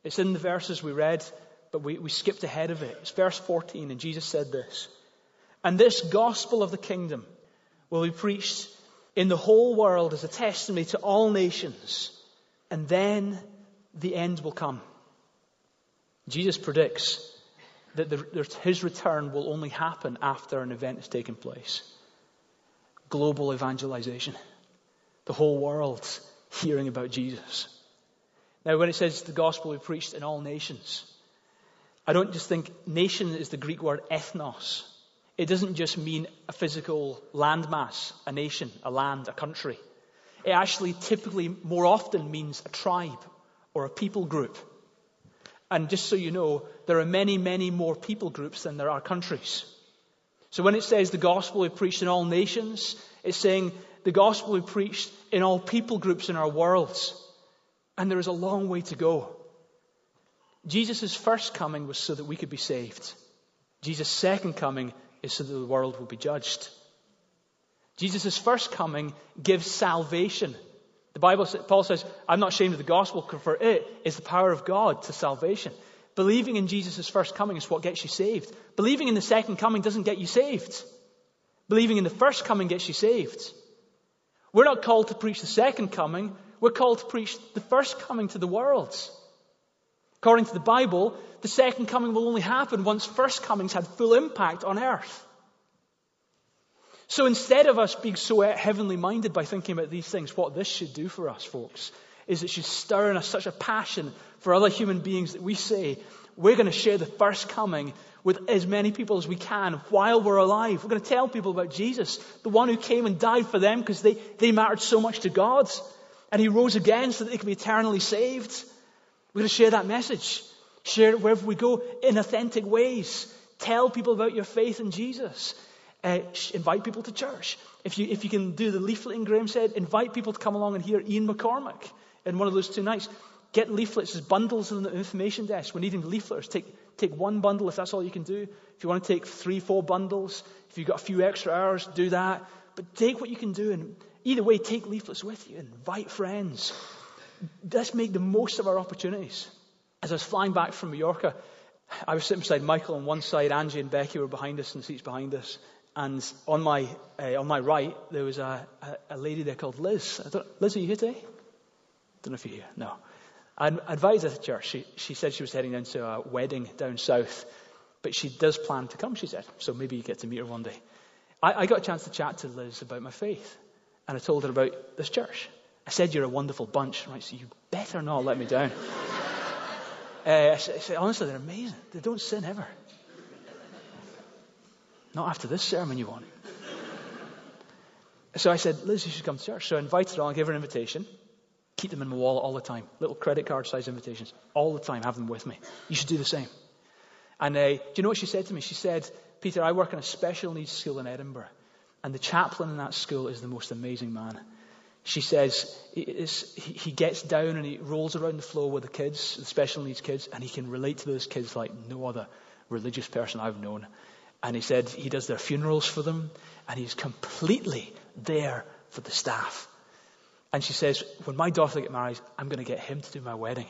It's in the verses we read, but we, we skipped ahead of it. It's verse 14, and Jesus said this And this gospel of the kingdom will be preached in the whole world as a testimony to all nations, and then the end will come. Jesus predicts that the, his return will only happen after an event has taken place. Global evangelization. The whole world hearing about Jesus. Now, when it says the gospel we preached in all nations, I don't just think nation is the Greek word ethnos. It doesn't just mean a physical landmass, a nation, a land, a country. It actually typically more often means a tribe or a people group. And just so you know, there are many, many more people groups than there are countries. So when it says the gospel we preached in all nations, it's saying the gospel we preached in all people groups in our worlds. And there is a long way to go. Jesus' first coming was so that we could be saved. Jesus' second coming is so that the world will be judged. Jesus' first coming gives salvation the Bible, Paul says, I'm not ashamed of the gospel, for it is the power of God to salvation. Believing in Jesus' first coming is what gets you saved. Believing in the second coming doesn't get you saved. Believing in the first coming gets you saved. We're not called to preach the second coming. We're called to preach the first coming to the world. According to the Bible, the second coming will only happen once first comings had full impact on earth. So instead of us being so heavenly minded by thinking about these things, what this should do for us, folks, is it should stir in us such a passion for other human beings that we say, we're going to share the first coming with as many people as we can while we're alive. We're going to tell people about Jesus, the one who came and died for them because they, they mattered so much to God. And he rose again so that they can be eternally saved. We're going to share that message. Share it wherever we go in authentic ways. Tell people about your faith in Jesus. Uh, invite people to church. If you, if you can do the leafleting Graham said, invite people to come along and hear Ian McCormack in one of those two nights. Get leaflets, there's bundles in the information desk. We're needing leaflets. Take, take one bundle if that's all you can do. If you want to take three, four bundles, if you've got a few extra hours, do that. But take what you can do and either way, take leaflets with you. Invite friends. Let's make the most of our opportunities. As I was flying back from Mallorca, I was sitting beside Michael on one side, Angie and Becky were behind us in the seats behind us. And on my, uh, on my right, there was a, a, a lady there called Liz. Liz, are you here today? Don't know if you're here. No. Advised her to church. She, she said she was heading down to a wedding down south, but she does plan to come, she said. So maybe you get to meet her one day. I, I got a chance to chat to Liz about my faith, and I told her about this church. I said, You're a wonderful bunch. Right, so you better not let me down. [laughs] uh, I said, Honestly, they're amazing. They don't sin ever. Not after this sermon, you won't. So I said, Liz, you should come to church. So I invited her on, gave her an invitation. Keep them in my wallet all the time. Little credit card size invitations. All the time. Have them with me. You should do the same. And uh, do you know what she said to me? She said, Peter, I work in a special needs school in Edinburgh. And the chaplain in that school is the most amazing man. She says he gets down and he rolls around the floor with the kids, the special needs kids, and he can relate to those kids like no other religious person I've known. And he said he does their funerals for them, and he's completely there for the staff. And she says, when my daughter gets married, I'm going to get him to do my wedding.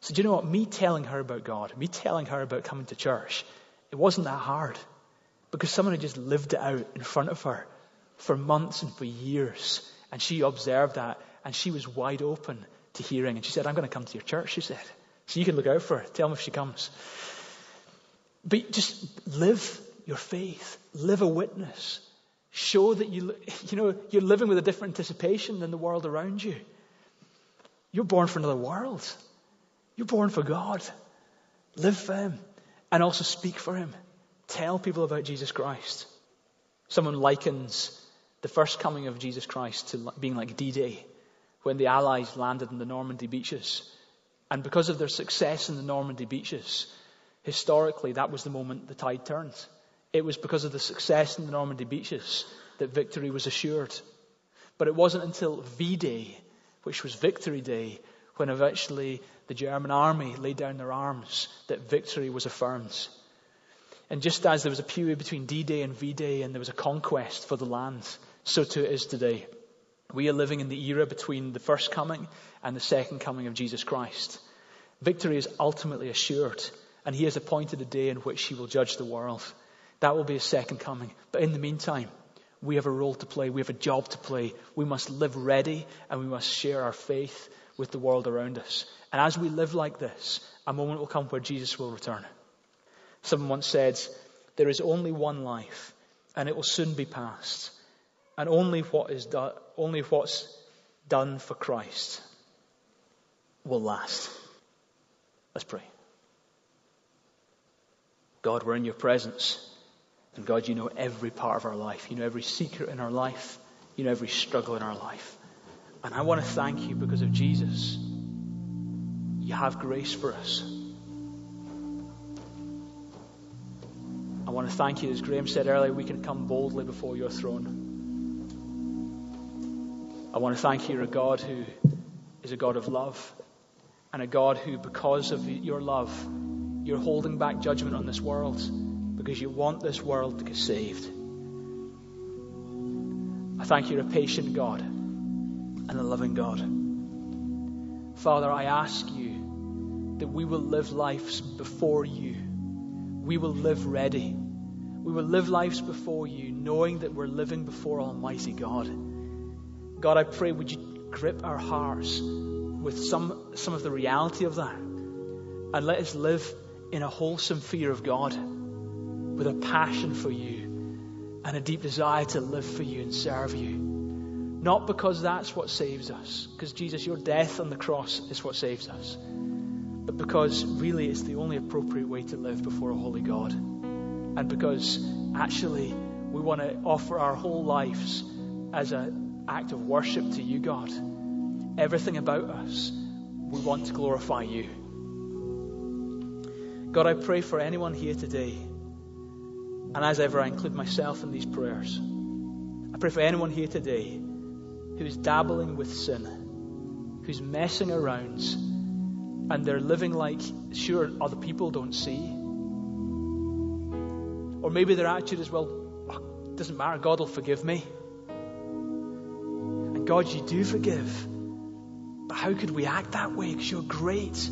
So do you know what? Me telling her about God, me telling her about coming to church, it wasn't that hard. Because someone had just lived it out in front of her for months and for years. And she observed that and she was wide open to hearing. And she said, I'm going to come to your church, she said. So you can look out for her. Tell me if she comes. But just live your faith. Live a witness. Show that you, you know, you're living with a different anticipation than the world around you. You're born for another world. You're born for God. Live for Him and also speak for Him. Tell people about Jesus Christ. Someone likens the first coming of Jesus Christ to being like D Day when the Allies landed in the Normandy beaches. And because of their success in the Normandy beaches, historically, that was the moment the tide turned. It was because of the success in the Normandy beaches that victory was assured. But it wasn't until V Day, which was Victory Day, when eventually the German army laid down their arms, that victory was affirmed. And just as there was a period between D Day and V Day and there was a conquest for the land, so too it is today. We are living in the era between the first coming and the second coming of Jesus Christ. Victory is ultimately assured, and He has appointed a day in which He will judge the world. That will be a second coming. But in the meantime, we have a role to play. We have a job to play. We must live ready and we must share our faith with the world around us. And as we live like this, a moment will come where Jesus will return. Someone once said, There is only one life, and it will soon be past. And only what is done, only what's done for Christ will last. Let's pray. God, we're in your presence. And God, you know every part of our life. You know every secret in our life. You know every struggle in our life. And I want to thank you because of Jesus. You have grace for us. I want to thank you, as Graham said earlier, we can come boldly before your throne. I want to thank you, a God who is a God of love and a God who, because of your love, you're holding back judgment on this world because you want this world to get saved. I thank you, you're a patient God and a loving God. Father, I ask you that we will live lives before you. We will live ready. We will live lives before you, knowing that we're living before Almighty God. God, I pray, would you grip our hearts with some, some of the reality of that? And let us live in a wholesome fear of God with a passion for you and a deep desire to live for you and serve you. Not because that's what saves us, because Jesus, your death on the cross is what saves us, but because really it's the only appropriate way to live before a holy God. And because actually we want to offer our whole lives as an act of worship to you, God. everything about us, we want to glorify you. God, I pray for anyone here today, and as ever, I include myself in these prayers. I pray for anyone here today who's dabbling with sin, who's messing around, and they're living like, sure, other people don't see. Or maybe their attitude is, well, oh, doesn't matter, God will forgive me. And God, you do forgive. But how could we act that way? Because you're great.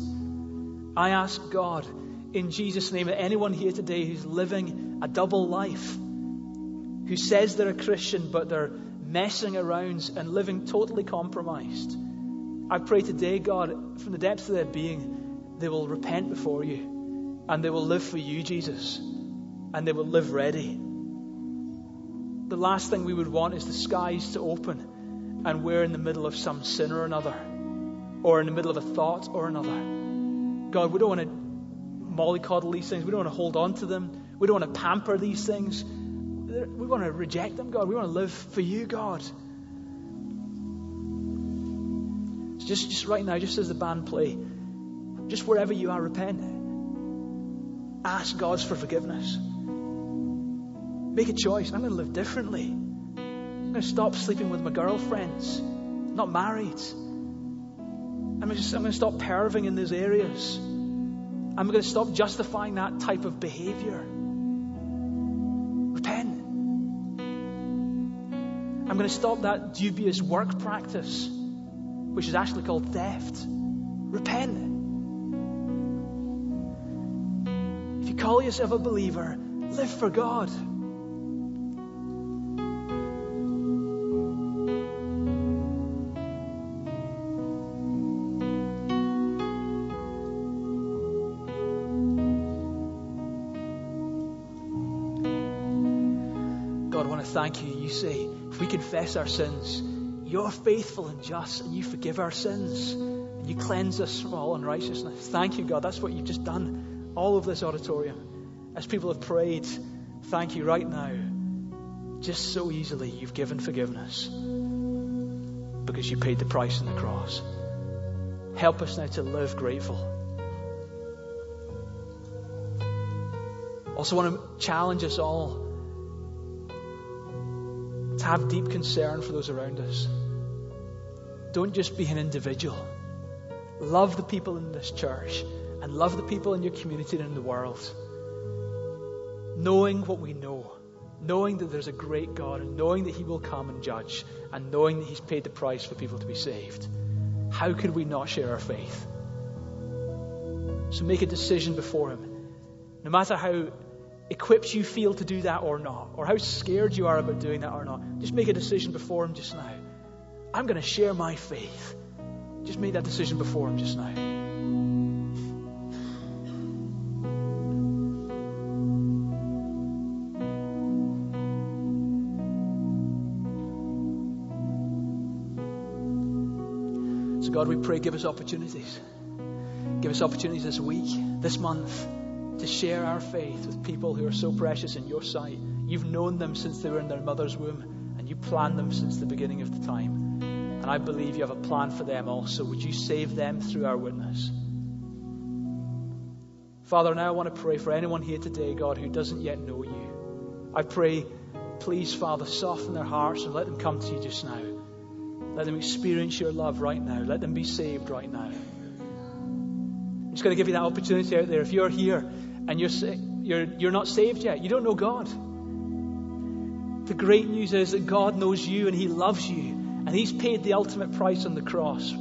I ask God, in Jesus' name, that anyone here today who's living a double life, who says they're a Christian, but they're messing around and living totally compromised. I pray today, God, from the depths of their being, they will repent before you and they will live for you, Jesus, and they will live ready. The last thing we would want is the skies to open and we're in the middle of some sin or another, or in the middle of a thought or another. God, we don't want to mollycoddle these things, we don't want to hold on to them, we don't want to pamper these things we want to reject them, God. We want to live for you, God. Just, just right now, just as the band play, just wherever you are, repent. Ask God for forgiveness. Make a choice. I'm going to live differently. I'm going to stop sleeping with my girlfriends. I'm not married. I'm, just, I'm going to stop perving in those areas. I'm going to stop justifying that type of behavior. Repent. I'm going to stop that dubious work practice, which is actually called theft. Repent. If you call yourself a believer, live for God. Thank you. You say, if we confess our sins, you're faithful and just, and you forgive our sins, and you cleanse us from all unrighteousness. Thank you, God. That's what you've just done all over this auditorium. As people have prayed, thank you right now. Just so easily, you've given forgiveness because you paid the price on the cross. Help us now to live grateful. Also, want to challenge us all to have deep concern for those around us. Don't just be an individual. Love the people in this church and love the people in your community and in the world. Knowing what we know, knowing that there's a great God and knowing that He will come and judge and knowing that He's paid the price for people to be saved. How could we not share our faith? So make a decision before Him. No matter how equipped you feel to do that or not, or how scared you are about doing that or not, just make a decision before Him just now. I'm going to share my faith. Just make that decision before Him just now. So, God, we pray, give us opportunities. Give us opportunities this week, this month to share our faith with people who are so precious in your sight. You've known them since they were in their mother's womb, and you planned them since the beginning of the time. And I believe you have a plan for them also. Would you save them through our witness? Father, now I want to pray for anyone here today, God, who doesn't yet know you. I pray, please, Father, soften their hearts and let them come to you just now. Let them experience your love right now. Let them be saved right now. I'm just going to give you that opportunity out there. If you're here and you're, you're, you're not saved yet, you don't know God. The great news is that God knows you and He loves you, and He's paid the ultimate price on the cross,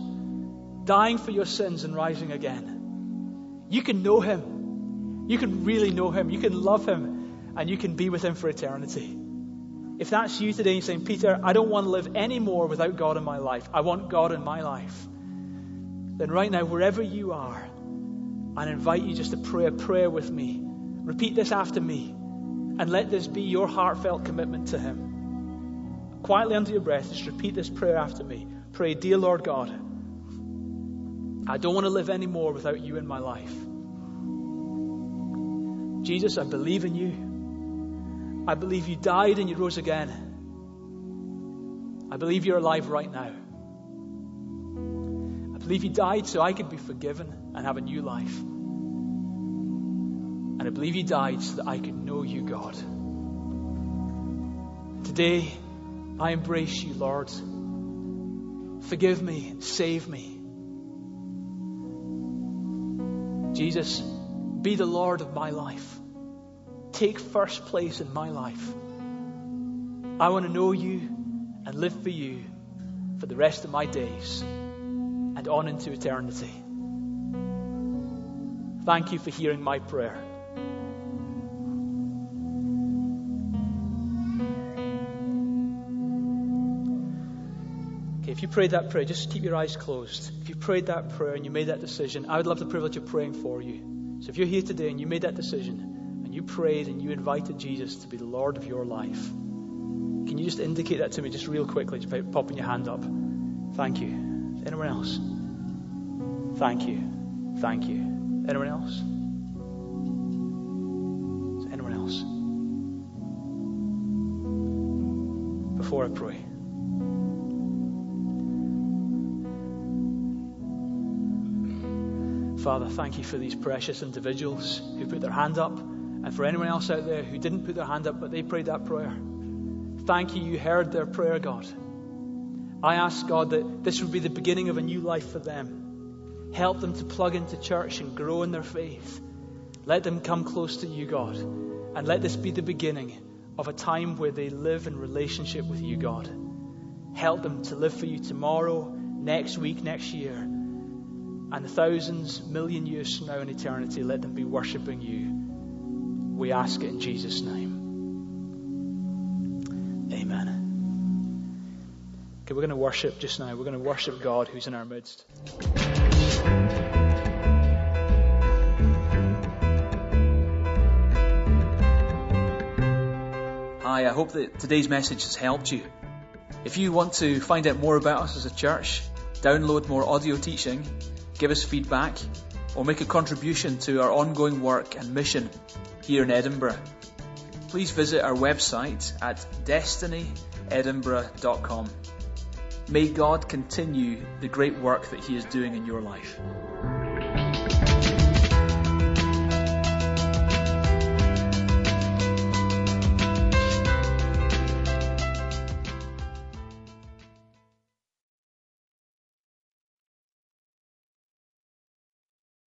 dying for your sins and rising again. You can know Him. You can really know Him. You can love Him, and you can be with Him for eternity. If that's you today, you're saying, Peter, I don't want to live anymore without God in my life. I want God in my life. Then, right now, wherever you are, and invite you just to pray a prayer with me. Repeat this after me, and let this be your heartfelt commitment to Him. Quietly under your breath, just repeat this prayer after me. Pray, Dear Lord God, I don't want to live anymore without you in my life. Jesus, I believe in you. I believe you died and you rose again. I believe you're alive right now. Believe He died so I could be forgiven and have a new life. And I believe He died so that I could know you, God. Today, I embrace you, Lord. Forgive me save me. Jesus, be the Lord of my life. Take first place in my life. I want to know you and live for you for the rest of my days and on into eternity. Thank you for hearing my prayer. Okay, if you prayed that prayer, just keep your eyes closed. If you prayed that prayer and you made that decision, I would love the privilege of praying for you. So if you're here today and you made that decision and you prayed and you invited Jesus to be the Lord of your life, can you just indicate that to me just real quickly, just by popping your hand up? Thank you. Anyone else? Thank you. Thank you. Anyone else? Anyone else? Before I pray. Father, thank you for these precious individuals who put their hand up, and for anyone else out there who didn't put their hand up but they prayed that prayer. Thank you, you heard their prayer, God. I ask, God, that this would be the beginning of a new life for them. Help them to plug into church and grow in their faith. Let them come close to you, God, and let this be the beginning of a time where they live in relationship with you, God. Help them to live for you tomorrow, next week, next year and thousands, million years from now in eternity, let them be worshipping you. We ask it in Jesus' name. Amen. Okay, we're going to worship just now. We're going to worship God who's in our midst. Hi, I hope that today's message has helped you. If you want to find out more about us as a church, download more audio teaching, give us feedback, or make a contribution to our ongoing work and mission here in Edinburgh, please visit our website at destinyedinburgh.com. May God continue the great work that He is doing in your life.